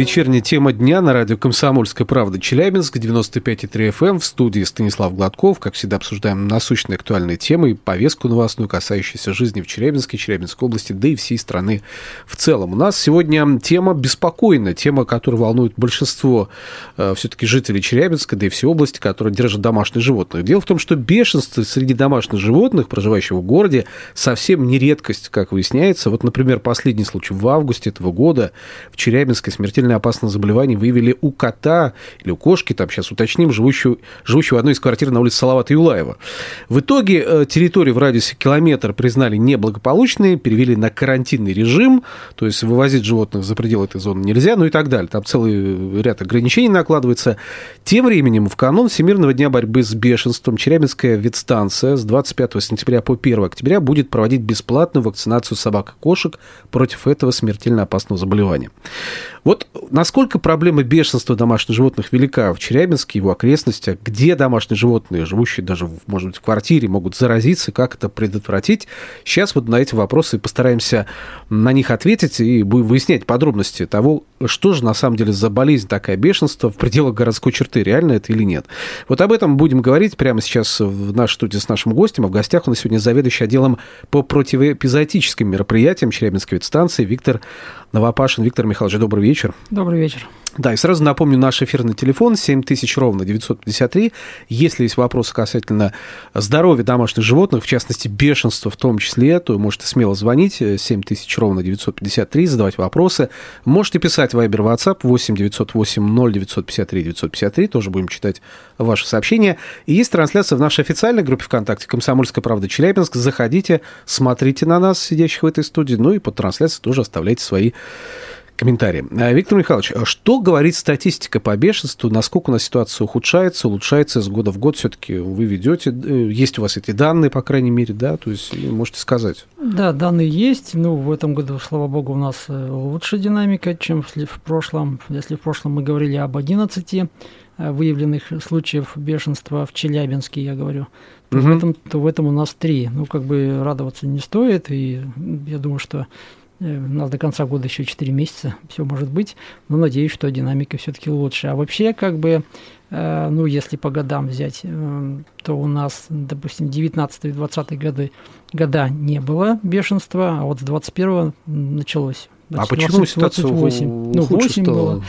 Вечерняя тема дня на радио «Комсомольская правда» Челябинск, 95,3 FM. Эм. В студии Станислав Гладков. Как всегда, обсуждаем насущные актуальные темы и повестку новостную, касающуюся жизни в Челябинске, Челябинской области, да и всей страны в целом. У нас сегодня тема беспокойная, тема, которая волнует большинство э, все-таки жителей Челябинска, да и всей области, которые держат домашних животных. Дело в том, что бешенство среди домашних животных, проживающих в городе, совсем не редкость, как выясняется. Вот, например, последний случай в августе этого года в Челябинске смертельно смертельно опасное заболевание выявили у кота или у кошки, там сейчас уточним, живущего, живущего в одной из квартир на улице Салавата Юлаева. В итоге э, территорию в радиусе километра признали неблагополучной, перевели на карантинный режим, то есть вывозить животных за пределы этой зоны нельзя, ну и так далее. Там целый ряд ограничений накладывается. Тем временем в канун Всемирного дня борьбы с бешенством Челябинская ветстанция с 25 сентября по 1 октября будет проводить бесплатную вакцинацию собак и кошек против этого смертельно опасного заболевания. Вот насколько проблема бешенства домашних животных велика в Челябинске, его окрестностях, где домашние животные, живущие даже, может быть, в квартире, могут заразиться, как это предотвратить. Сейчас вот на эти вопросы постараемся на них ответить и будем выяснять подробности того, что же на самом деле за болезнь такая бешенство в пределах городской черты, реально это или нет. Вот об этом будем говорить прямо сейчас в нашей студии с нашим гостем. А в гостях у нас сегодня заведующий отделом по противоэпизотическим мероприятиям Челябинской ветстанции Виктор Новопашин. Виктор Михайлович, добрый вечер. Добрый вечер. Да, и сразу напомню наш эфирный телефон 7000 ровно 953. Если есть вопросы касательно здоровья домашних животных, в частности, бешенства в том числе, то можете смело звонить 7000 ровно 953, задавать вопросы. Можете писать Viber WhatsApp 8 908 0953 953, тоже будем читать ваши сообщения. И есть трансляция в нашей официальной группе ВКонтакте «Комсомольская правда Челябинск». Заходите, смотрите на нас, сидящих в этой студии, ну и под трансляцией тоже оставляйте свои комментарии. А, Виктор Михайлович, а что говорит статистика по бешенству? Насколько у нас ситуация ухудшается, улучшается с года в год? Все-таки вы ведете, э, есть у вас эти данные, по крайней мере, да? То есть можете сказать. Да, данные есть. Ну, в этом году, слава богу, у нас э, лучше динамика, чем в прошлом. Если в прошлом мы говорили об 11 э, выявленных случаев бешенства в Челябинске, я говорю, то, угу. в этом, то в этом у нас три. Ну, как бы радоваться не стоит, и я думаю, что Э, у нас до конца года еще 4 месяца, все может быть, но надеюсь, что динамика все-таки лучше. А вообще, как бы, э, ну, если по годам взять, э, то у нас, допустим, 19-20 годы, года не было бешенства, а вот с 21 началось. А почему 20, ситуация 28? Ну, 8 было.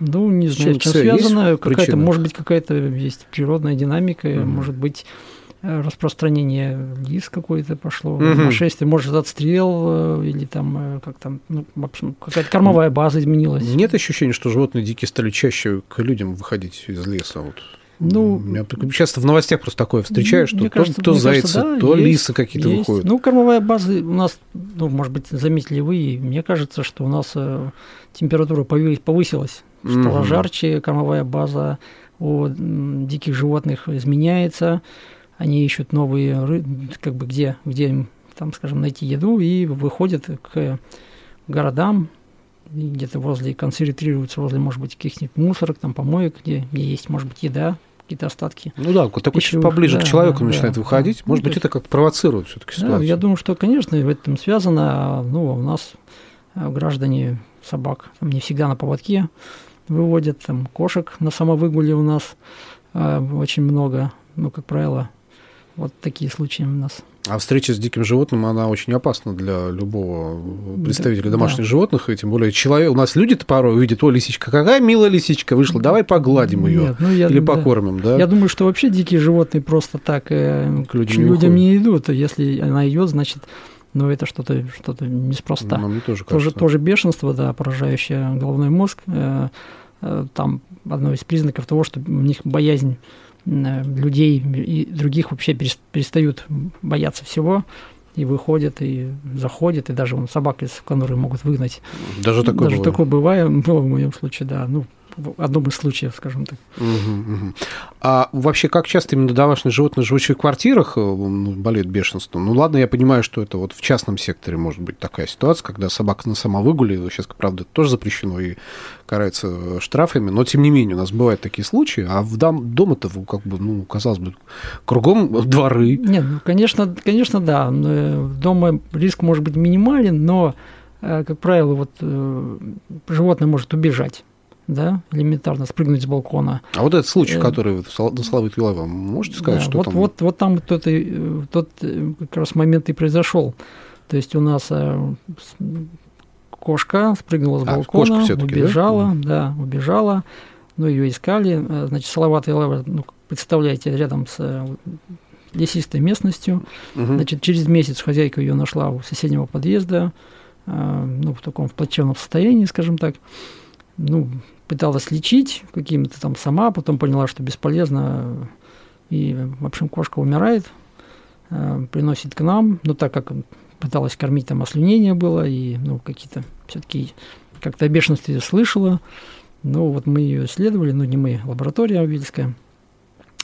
Ну, не знаю, с чем связано. Какая-то, может быть, какая-то есть природная динамика, угу. может быть, Э, распространение лис какое-то пошло, угу. нашествие, может, отстрел э, или там, э, как там, ну, в общем, какая-то кормовая база изменилась. Нет ощущения, что животные дикие стали чаще к людям выходить из леса? Вот. Ну, я часто в новостях просто такое встречаю, что то, кажется, то зайцы, кажется, да, то есть, лисы какие-то есть. выходят. Ну, кормовая база у нас, ну, может быть, заметили вы, мне кажется, что у нас э, температура повысилась, стала угу. жарче, кормовая база у диких животных изменяется, они ищут новые, как бы где, где им, там, скажем, найти еду и выходят к городам, где-то возле, концентрируются возле, может быть, каких-нибудь мусорок, там, помоек, где, где есть, может быть, еда, какие-то остатки. Ну да, такой чуть поближе да, к человеку да, начинает да, выходить. Да. Может ну, быть, это как провоцирует все-таки ситуацию. Да, я думаю, что, конечно, в этом связано. Ну, у нас э, граждане собак там, не всегда на поводке выводят, там кошек на самовыгуле у нас э, очень много. Ну, как правило, вот такие случаи у нас. А встреча с диким животным, она очень опасна для любого представителя домашних да. животных, и тем более человек. У нас люди-то порой увидят, о, лисичка, какая милая лисичка вышла, давай погладим ее ну, я, или да. покормим, да? Я думаю, что вообще дикие животные просто так э, к людям, к людям не, не идут. Если она идет, значит, ну, это что-то что неспроста. Ну, мне тоже, тоже, тоже бешенство, да, поражающее головной мозг. Э, э, там одно из признаков того, что у них боязнь людей и других вообще перестают бояться всего и выходят, и заходят, и даже вон, собак из конуры могут выгнать. Даже такое Даже бывает? такое бывает, было в моем случае, да. Ну, в одном из случаев, скажем так. Угу, угу. А вообще, как часто именно домашние животные, живущие в квартирах, э, ну, болеют бешенством? Ну, ладно, я понимаю, что это вот в частном секторе может быть такая ситуация, когда собака на сама выгули, сейчас, правда, это тоже запрещено и карается штрафами, но, тем не менее, у нас бывают такие случаи, а в дом, дома-то, как бы, ну, казалось бы, кругом дворы. Нет, ну, конечно, конечно, да, э, дома риск может быть минимален, но, э, как правило, вот животное может убежать да, элементарно спрыгнуть с балкона. А вот этот случай, э, который Слава Вела вам, можете сказать, да, что вот, там? Вот, вот там тот, тот как раз момент и произошел. То есть у нас э, кошка спрыгнула с а, балкона, убежала, да? да, убежала, ну, ее искали, э, значит, Салават Лава, ну, представляете, рядом с лесистой местностью, угу. значит, через месяц хозяйка ее нашла у соседнего подъезда, ну, в таком в плачевном состоянии, скажем так, ну, пыталась лечить какими-то там сама, потом поняла, что бесполезно, и, в общем, кошка умирает, э, приносит к нам, но так как пыталась кормить, там ослюнение было, и, ну, какие-то все-таки как-то о бешенстве слышала, ну, вот мы ее исследовали, ну, не мы, лаборатория Авельская,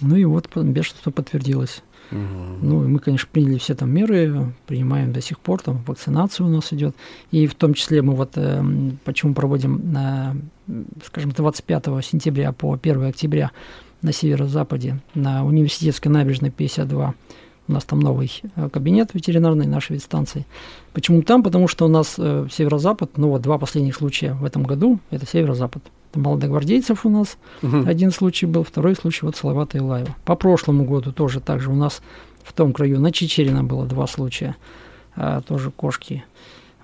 ну, и вот бешенство подтвердилось. Ну, и мы, конечно, приняли все там меры, принимаем до сих пор, там вакцинация у нас идет. И в том числе мы вот э, почему проводим, э, скажем, 25 сентября по 1 октября на северо-западе, на университетской набережной 52. У нас там новый э, кабинет ветеринарной нашей ветстанции. Почему там? Потому что у нас э, северо-запад, ну вот два последних случая в этом году, это северо-запад. Молодогвардейцев у нас угу. один случай был, второй случай вот Салавата Илаева. По прошлому году тоже так же у нас в том краю на Чечерина было два случая, а, тоже кошки.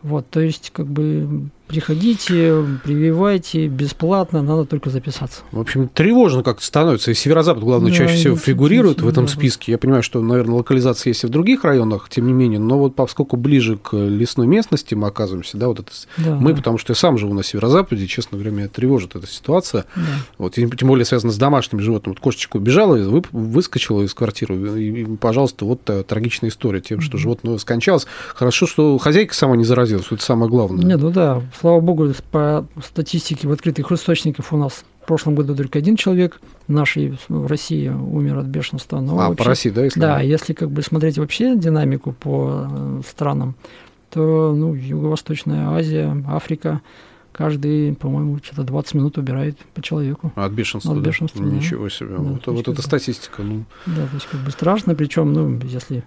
Вот, то есть, как бы Приходите, прививайте, бесплатно, надо только записаться. В общем, тревожно как-то становится. И Северо-Запад, главное, да, чаще всего фигурирует в этом списке. Я понимаю, что, наверное, локализация есть и в других районах, тем не менее, но вот поскольку ближе к лесной местности мы оказываемся, да, вот это да, мы, да. потому что я сам живу на Северо-Западе, честно говоря, меня тревожит эта ситуация. Да. Вот, тем более связано с домашними животными. Вот кошечка убежала, вы, выскочила из квартиры, и, пожалуйста, вот трагичная история тем, что животное скончалось. Хорошо, что хозяйка сама не заразилась, это самое главное. Нет, ну да, Слава богу, по статистике в открытых источниках у нас в прошлом году только один человек нашей в России умер от бешенства. Но а, вообще, по России, да? Если да, если как бы смотреть вообще динамику по э, странам, то ну, Юго-Восточная Азия, Африка, каждый, по-моему, что-то 20 минут убирает по человеку. От бешенства, от бешенства да? Ничего себе. Да, вот вот эта статистика. Ну... Да, то есть как бы страшно, причем, ну, если ну,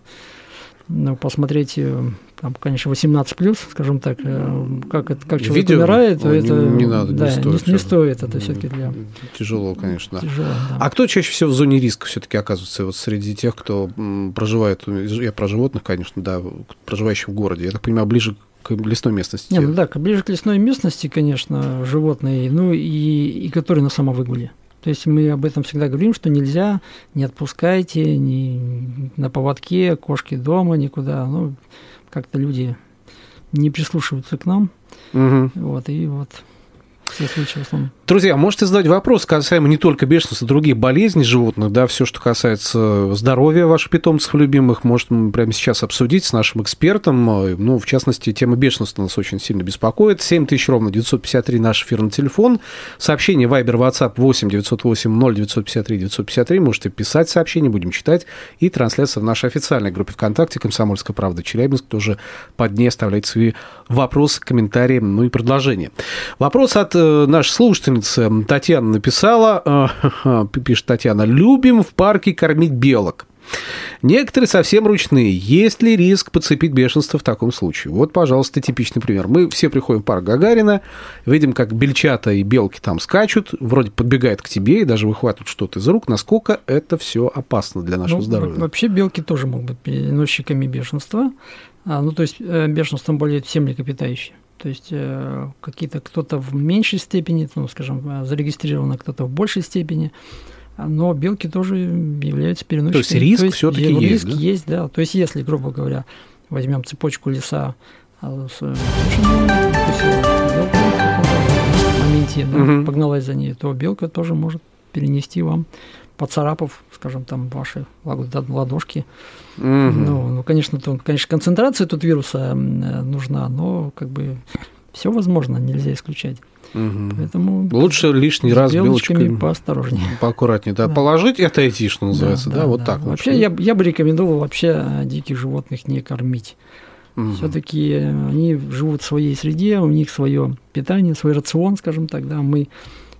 посмотреть, э, там, конечно, 18 плюс, скажем так, э, как, это, как человек Видео? умирает, то это не, не надо, да, не стоит. Не, не стоит это все-таки для тяжело, конечно. Тяжело, да. А кто чаще всего в зоне риска все-таки оказывается вот среди тех, кто проживает, я про животных, конечно, да, проживающих в городе, я так понимаю, ближе к лесной местности. Не, ну да, ближе к лесной местности, конечно, животные, ну и, и которые на самовыгуле. То есть мы об этом всегда говорим, что нельзя, не отпускайте ни на поводке, кошки дома, никуда. Ну, как-то люди не прислушиваются к нам. Угу. Вот, и вот все случаи в основном. Друзья, можете задать вопрос касаемо не только бешенства, других болезней животных, да, все, что касается здоровья ваших питомцев любимых, может прямо сейчас обсудить с нашим экспертом. Ну, в частности, тема бешенства нас очень сильно беспокоит. 7 тысяч ровно 953 наш эфирный телефон. Сообщение Viber, WhatsApp 8 908 0 953 953. Можете писать сообщение, будем читать. И трансляция в нашей официальной группе ВКонтакте «Комсомольская правда Челябинск». Тоже под ней оставляйте свои вопросы, комментарии, ну и предложения. Вопрос от э, нашей слушательницы слушательница Татьяна написала, э, пишет Татьяна, любим в парке кормить белок. Некоторые совсем ручные. Есть ли риск подцепить бешенство в таком случае? Вот, пожалуйста, типичный пример. Мы все приходим в парк Гагарина, видим, как бельчата и белки там скачут, вроде подбегают к тебе и даже выхватывают что-то из рук. Насколько это все опасно для нашего ну, здоровья? Вообще белки тоже могут быть переносчиками бешенства. А, ну, то есть э, бешенством болеют все млекопитающие. То есть э, какие-то кто-то в меньшей степени, ну, скажем, э, зарегистрировано кто-то в большей степени, но белки тоже являются переносчиками. То есть риск все-таки есть, риск да? есть, да. То есть если, грубо говоря, возьмем цепочку леса а, с в моменте да, угу. погналась за ней, то белка тоже может перенести вам поцарапав, скажем, там ваши ладошки. Угу. Ну, ну, конечно, то, конечно, концентрация тут вируса нужна, но как бы все возможно, нельзя исключать. Угу. Поэтому лучше лишний раз белочками поосторожнее. Поаккуратнее, да. да. Положить и отойти, что называется, да, да, да вот да. так. Вообще я, я бы рекомендовал вообще диких животных не кормить. Угу. Все-таки они живут в своей среде, у них свое питание, свой рацион, скажем так, да. Мы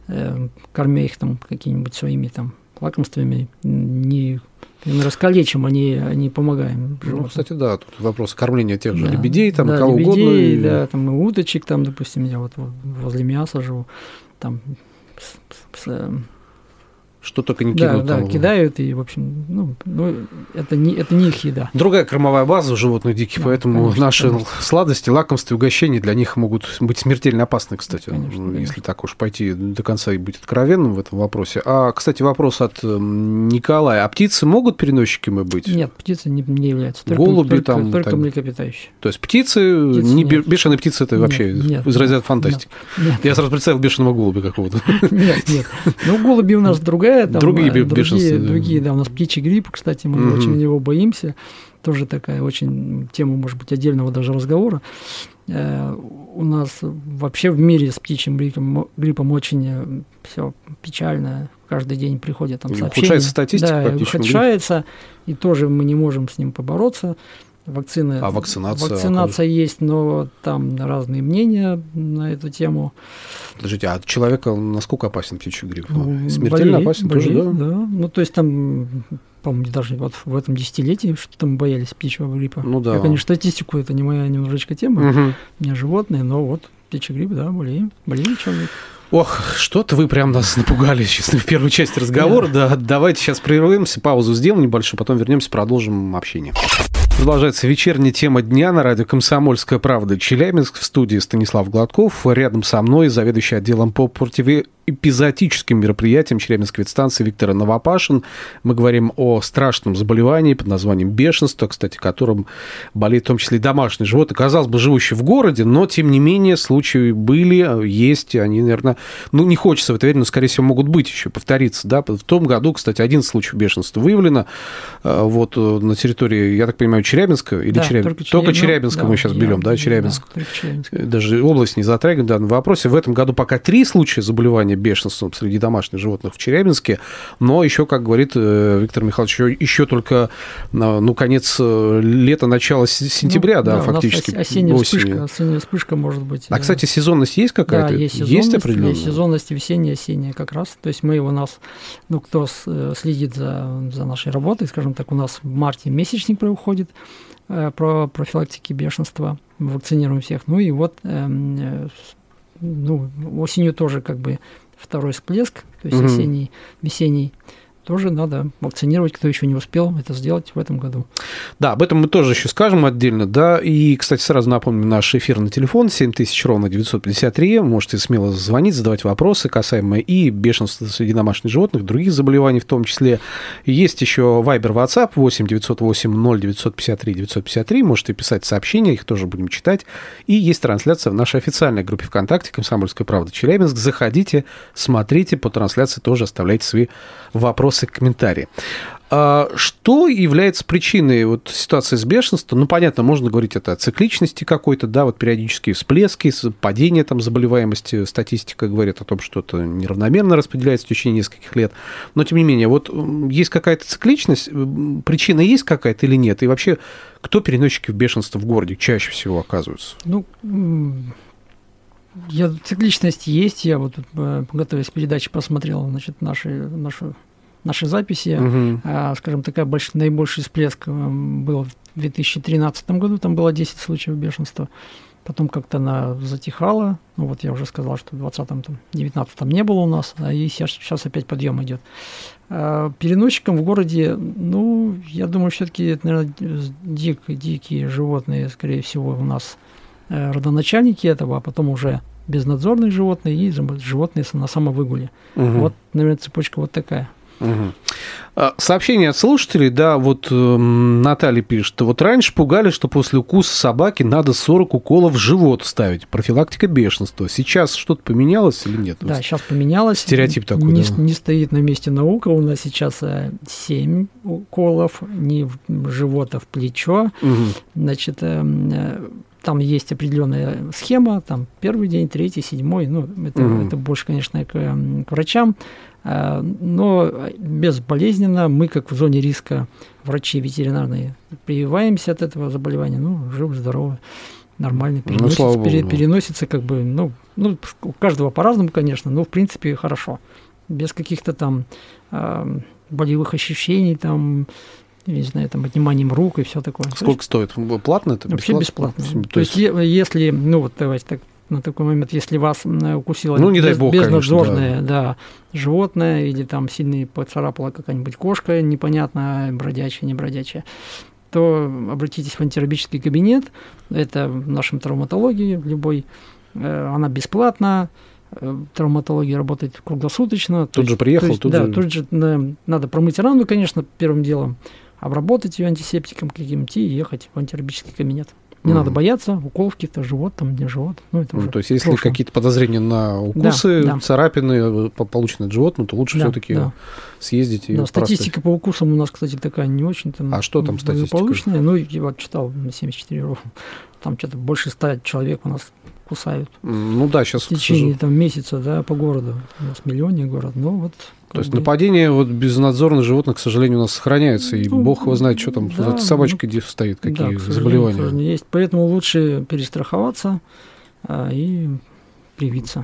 э, кормя их там какими-нибудь своими там лакомствами, не раскалечим, они, они помогаем. Ну, кстати, да, тут вопрос кормления тех же да, лебедей, там, да, кого лебедей, угодно. Да, там и уточек, там, допустим, я вот возле мяса живу, там с, с, что только не кинут. Да, там. да, кидают, и, в общем, ну, ну это, не, это не их еда. Другая кормовая база у животных диких, да, поэтому конечно, наши конечно. сладости, лакомства, угощения для них могут быть смертельно опасны, кстати, конечно, если конечно. так уж пойти до конца и быть откровенным в этом вопросе. А, кстати, вопрос от эм, Николая. А птицы могут переносчиками быть? Нет, птицы не, не являются. Только, Голуби только, там? Только так... млекопитающие. То есть птицы, птицы не нет. бешеные птицы, это нет, вообще нет, из разряда фантастики. Нет, нет. Я сразу представил бешеного голубя какого-то. Нет, нет. Ну, голуби у нас другая. Другие другие, другие, да, у нас птичий грипп, кстати, мы угу. очень его боимся. Тоже такая очень тема, может быть, отдельного даже разговора. Э, у нас вообще в мире с птичьим гриппом, гриппом очень э, все печально. Каждый день приходят там сообщения. Ухудшается статистика да, ухудшается, и тоже мы не можем с ним побороться. Вакцины, а вакцинация? Вакцинация есть, но там разные мнения на эту тему. Подождите, а человека насколько опасен птичий грипп? Ну, Смертельно болеет, опасен болеет, тоже, да? да? Ну, то есть там, по-моему, даже вот в этом десятилетии что-то мы боялись птичьего гриппа. Ну да. Я, конечно, статистику, это не моя немножечко тема, угу. у меня животные, но вот птичий грипп, да, болеет, болеет человек. Ох, что-то вы прям нас напугали, честно, в первой части разговора. Да, давайте сейчас прервемся, паузу сделаем небольшую, потом вернемся, продолжим общение. Продолжается вечерняя тема дня на радио «Комсомольская правда». Челябинск в студии Станислав Гладков. Рядом со мной заведующий отделом по противе эпизотическим мероприятием Челябинской ветстанции Виктора Новопашин. Мы говорим о страшном заболевании под названием бешенство, кстати, которым болеет в том числе и домашние животные. Казалось бы, живущие в городе, но, тем не менее, случаи были, есть, они, наверное, ну, не хочется в это верить, но, скорее всего, могут быть еще, повториться, да. В том году, кстати, один случай бешенства выявлено, э, вот э, на территории, я так понимаю, Челябинска или да, Челябинска? Только, только Челябинска да, мы сейчас берем, да, Челябинск. Да, Даже область не затрагиваем в данном вопросе. В этом году пока три случая заболевания бешенством среди домашних животных в Челябинске, но еще, как говорит э, Виктор Михайлович, еще, еще только, ну, конец э, лета, начало сентября, ну, да, да, фактически. осенняя осенью. вспышка, осенняя вспышка может быть. А, кстати, сезонность есть какая-то? Да, есть сезонность, есть определенная? Есть сезонность весенняя, осенняя как раз. То есть мы у нас, ну, кто э, следит за, за нашей работой, скажем так, у нас в марте месячник проходит про профилактики бешенства, вакцинируем всех. Ну и вот эм, ну, осенью тоже как бы второй всплеск, то есть угу. осенний, весенний тоже надо вакцинировать, кто еще не успел это сделать в этом году. Да, об этом мы тоже еще скажем отдельно, да, и, кстати, сразу напомню, наш эфирный телефон 7000 ровно 953, можете смело звонить, задавать вопросы касаемо и бешенства среди домашних животных, других заболеваний в том числе. Есть еще Viber, WhatsApp 8 908 0 953 953, можете писать сообщения, их тоже будем читать, и есть трансляция в нашей официальной группе ВКонтакте «Комсомольская правда Челябинск», заходите, смотрите, по трансляции тоже оставляйте свои вопросы, комментарии. А что является причиной вот ситуации с бешенством? Ну, понятно, можно говорить это о цикличности какой-то, да, вот периодические всплески, падение там заболеваемости, статистика говорит о том, что это неравномерно распределяется в течение нескольких лет. Но, тем не менее, вот есть какая-то цикличность, причина есть какая-то или нет? И вообще, кто переносчики в бешенство в городе чаще всего оказываются? Ну, я, цикличность есть. Я вот, э, готовясь к передаче, посмотрел значит, наши, нашу наши записи. Угу. А, скажем, такая больш... наибольший всплеск э, был в 2013 году, там было 10 случаев бешенства. Потом как-то она затихала. Ну вот я уже сказал, что в 20-м, там, 19-м не было у нас, а и сейчас, сейчас опять подъем идет. А переносчикам в городе, ну, я думаю, все-таки это, наверное, дик, дикие животные, скорее всего, у нас э, родоначальники этого, а потом уже безнадзорные животные и животные на самовыгуле. Угу. Вот, наверное, цепочка вот такая. Угу. Сообщение от слушателей, да, вот э, Наталья пишет, вот раньше пугали, что после укуса собаки надо 40 уколов в живот ставить, профилактика бешенства. Сейчас что-то поменялось или нет? Да, сейчас поменялось. Стереотип такой, не, да. не стоит на месте наука, у нас сейчас 7 уколов, не в живот, а в плечо. Угу. Значит, э, там есть определенная схема, там первый день, третий, седьмой, ну, это, угу. это больше, конечно, к, к врачам, но безболезненно мы, как в зоне риска врачи ветеринарные, прививаемся от этого заболевания, ну, живы, здоровы, нормально ну, переносится, ну, пере, переносится как бы, ну, ну, у каждого по-разному, конечно, но в принципе хорошо, без каких-то там э, болевых ощущений, там, не знаю, там, отниманием рук и все такое. Сколько стоит? Платно это? Вообще бесплатно. бесплатно. То есть, если, ну вот давайте так на такой момент, если вас укусило ну, не дай бог, безнадзорное конечно, да. Да, животное или там сильно поцарапала какая-нибудь кошка непонятная, бродячая, не бродячая, то обратитесь в антирабический кабинет. Это в нашем травматологии любой. Э, она бесплатна. Э, травматология работает круглосуточно. Тут же приехал, есть, тут да, же... тут же надо промыть рану, конечно, первым делом, обработать ее антисептиком каким-нибудь и ехать в антирабический кабинет. Не mm. надо бояться, уколов каких-то, живот там, не живот. Ну, это ну, то есть, если какие-то подозрения на укусы, да, да. царапины, э, полученные от животных, то лучше да, все-таки да. съездить и да, Статистика по укусам у нас, кстати, такая не очень там. А что там статистика? Полученная. Ну, я вот читал на 74 року. Там что-то больше 100 человек у нас кусают. Ну да, сейчас... В течение там, месяца, да, по городу. У нас миллионный город, ну вот... То есть бы... нападение вот безнадзорных животных, к сожалению, у нас сохраняется, и ну, бог его знает, что там да, за собачкой ну, стоит, какие да, заболевания. Есть, поэтому лучше перестраховаться а, и привиться.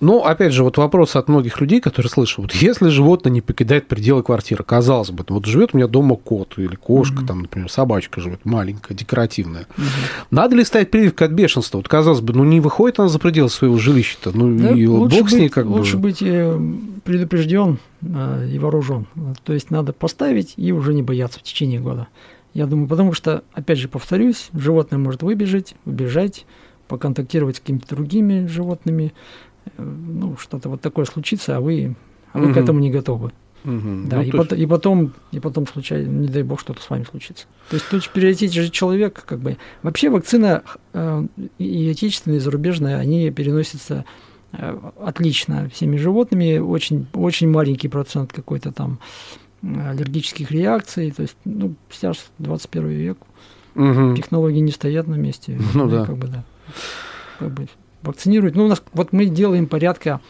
Ну, опять же, вот вопрос от многих людей, которые слышат, вот если животное не покидает пределы квартиры, казалось бы, вот живет у меня дома кот или кошка, угу. там, например, собачка живет, маленькая, декоративная. Угу. Надо ли ставить прививку от бешенства? Вот, казалось бы, ну не выходит она за пределы своего жилища-то, ну да, и бог быть, с ней как лучше бы. Лучше быть э, предупрежден э, и вооружен. То есть надо поставить и уже не бояться в течение года. Я думаю, потому что, опять же, повторюсь, животное может выбежать, убежать, поконтактировать с какими-то другими животными, ну, что-то вот такое случится, а вы, а вы угу. к этому не готовы. Угу. Да, ну, и, есть... потом, и потом, и потом случайно, не дай бог, что-то с вами случится. То есть тут приоритете же человек, как бы. Вообще вакцина э, и отечественная, и зарубежная, они переносятся э, отлично всеми животными, очень, очень маленький процент какой-то там аллергических реакций. То есть, ну, сейчас 21 век, угу. технологии не стоят на месте. Ну да. Как бы, да как бы, вакцинировать. Ну, у нас вот мы делаем порядка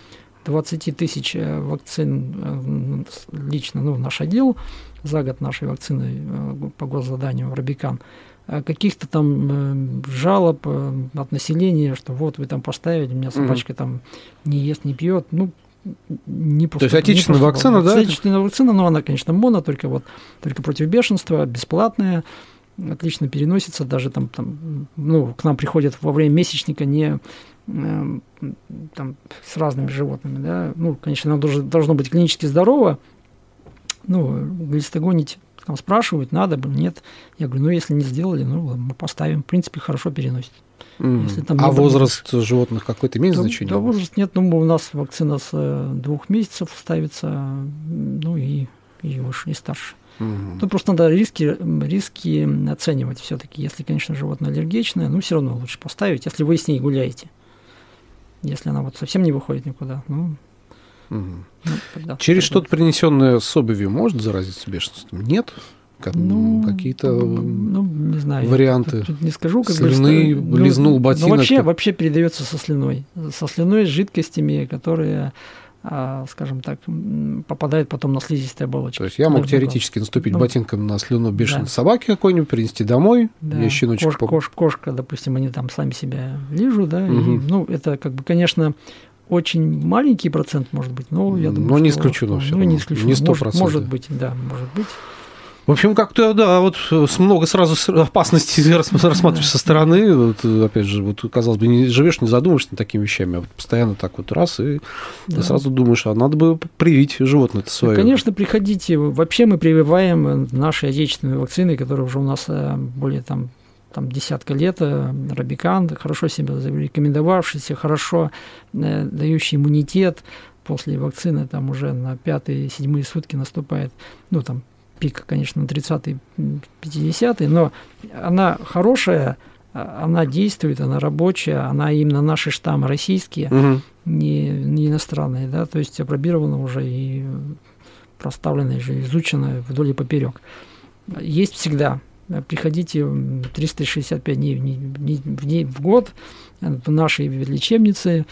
20 тысяч э, вакцин э, лично, ну, наш отдел за год нашей вакцины э, по госзаданию Робикан. Каких-то там жалоб от населения, что вот вы там поставили, у меня собачка mm там не ест, не пьет. Ну, не просто, То есть отечественная вакцина, да? Отечественная вакцина, но она, конечно, моно, только вот только против бешенства, бесплатная отлично переносится, даже там, там ну, к нам приходят во время месячника не там, с разными животными, да, ну, конечно, оно должно, должно быть клинически здорово, ну, глистогонить там спрашивают, надо бы, нет. Я говорю, ну, если не сделали, ну, мы поставим. В принципе, хорошо переносит. Mm. Если там а возраст больше, животных какой-то имеет да, значение? Да, возраст нет. Ну, у нас вакцина с э, двух месяцев ставится, ну, и, и выше, и старше. Угу. Тут просто надо риски, риски оценивать все-таки. Если, конечно, животное аллергичное, ну, все равно лучше поставить, если вы с ней гуляете. Если она вот совсем не выходит никуда, ну, угу. ну тогда, Через что-то принесенное с обувью может заразиться бешенством? Нет? Как, ну, какие-то ну, не знаю, варианты. Тут, тут не скажу, как Слюны, бы, что, лизнул ну, ботинок. Ну, вообще, вообще передается со слюной. Со слюной с жидкостями, которые скажем так, попадает потом на слизистые оболочки. То есть я мог теоретически наступить ну, ботинком на слюну бешеной да. собаки какой-нибудь, принести домой, да. я щеночек... Кош, кош, кошка, допустим, они там сами себя лижут, да, угу. и, ну, это как бы, конечно, очень маленький процент, может быть, но я думаю, Но не исключено все. Ну, не исключено. Не 100%. Может, может быть, да, может быть. В общем, как-то, да, вот много сразу опасностей рассматриваешь со стороны. Вот, опять же, вот, казалось бы, не живешь, не задумываешься над такими вещами, а вот постоянно так вот раз, и да. сразу думаешь, а надо бы привить животное-то свое. конечно, приходите. Вообще мы прививаем наши отечественные вакцины, которые уже у нас э, более там там десятка лет, э, Робикан, хорошо себя зарекомендовавшийся, хорошо э, дающий иммунитет после вакцины, там уже на пятые, седьмые сутки наступает, ну, там, пик, конечно, на 30-е, 50-е, но она хорошая, а, она действует, она рабочая, она именно наши штаммы российские, угу. не, не иностранные, да, то есть опробирована уже и проставлена, же изучена вдоль и поперек. Есть всегда приходите 365 дней в, дней в год в нашей лечебнице,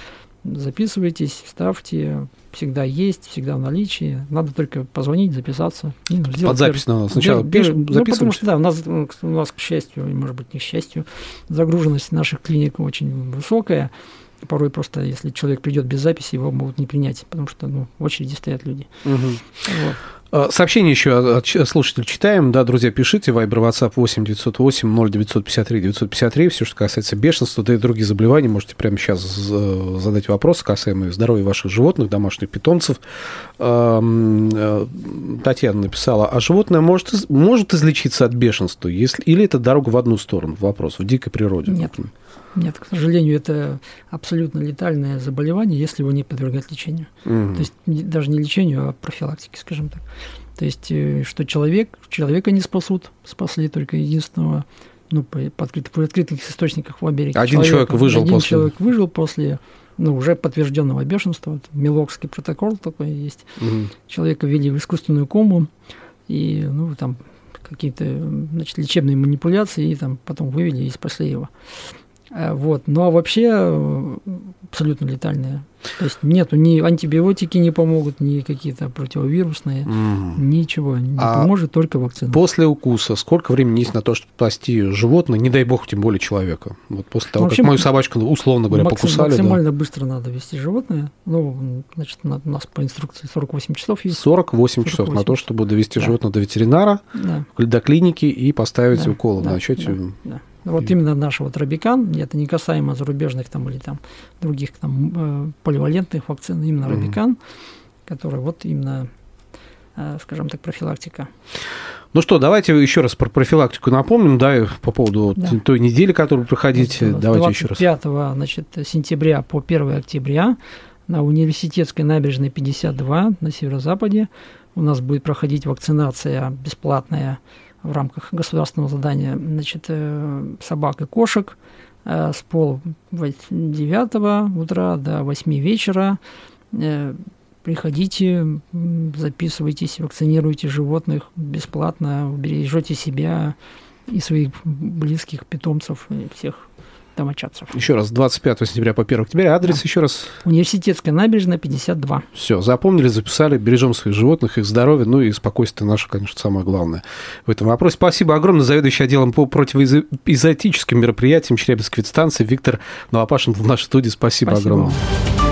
записывайтесь, ставьте, всегда есть, всегда в наличии. Надо только позвонить, записаться. Под запись надо сначала пишем, ну, потому что, да, у нас, у нас, к счастью, может быть, не к счастью, загруженность наших клиник очень высокая. Порой просто, если человек придет без записи, его могут не принять, потому что ну, в очереди стоят люди. Угу. Вот. А, сообщение еще от слушателей читаем. Да, друзья, пишите. Вайбер, WhatsApp 8 908 0953 953. Все, что касается бешенства, да и других заболеваний, можете прямо сейчас задать вопросы касаемые здоровья ваших животных, домашних питомцев. Э, Татьяна написала, а животное может, может излечиться от бешенства, если, или это дорога в одну сторону? Вопрос. В дикой природе. Нет. Нет, к сожалению, это абсолютно летальное заболевание, если его не подвергать лечению. Угу. То есть даже не лечению, а профилактике, скажем так. То есть, э, что человек, человека не спасут, спасли только единственного, ну, по, по, открыт, по открытых источниках в Америке. Один человек, человек выжил один после. человек выжил после ну, уже подтвержденного бешенства. Вот, Милокский протокол такой есть. Угу. Человека ввели в искусственную кому, и, ну, там какие-то, значит, лечебные манипуляции, и там потом вывели и спасли его. Э, вот. Ну а вообще э, абсолютно летальные. То есть нету ни антибиотики не помогут, ни какие-то противовирусные, угу. ничего не а поможет, только вакцина. После укуса сколько времени есть на то, чтобы спасти животное, не дай бог, тем более человека? Вот после того, Вообще, как мою собачку, условно говоря, максим, покусали. Максимально да? быстро надо вести животное. Ну, значит, у нас по инструкции 48 часов есть. 48, 48 часов на то, чтобы довести да. животное до ветеринара, да. до клиники и поставить да. укол, да. Да. Да. Вот именно наш вот Робикан, это не касаемо зарубежных там или там других там э, поливалентных вакцин, именно mm-hmm. Робикан, который вот именно, э, скажем так, профилактика. Ну что, давайте еще раз про профилактику напомним, да, по поводу да. той недели, которую проходите. Вот, давайте еще раз. 5 значит, сентября по 1 октября на университетской набережной 52 на северо-западе у нас будет проходить вакцинация бесплатная в рамках государственного задания значит, э, собак и кошек э, с пол 9 утра до 8 вечера. Э, приходите, записывайтесь, вакцинируйте животных бесплатно, бережете себя и своих близких питомцев, и всех домочадцев. Еще раз, 25 сентября по 1 октября. Адрес да. еще раз? Университетская набережная, 52. Все, запомнили, записали. Бережем своих животных, их здоровье, ну и спокойствие наше, конечно, самое главное в этом вопросе. Спасибо огромное. Заведующий отделом по противоэзотическим мероприятиям Челябинской ветстанции Виктор Новопашин в нашей студии. Спасибо, Спасибо огромное.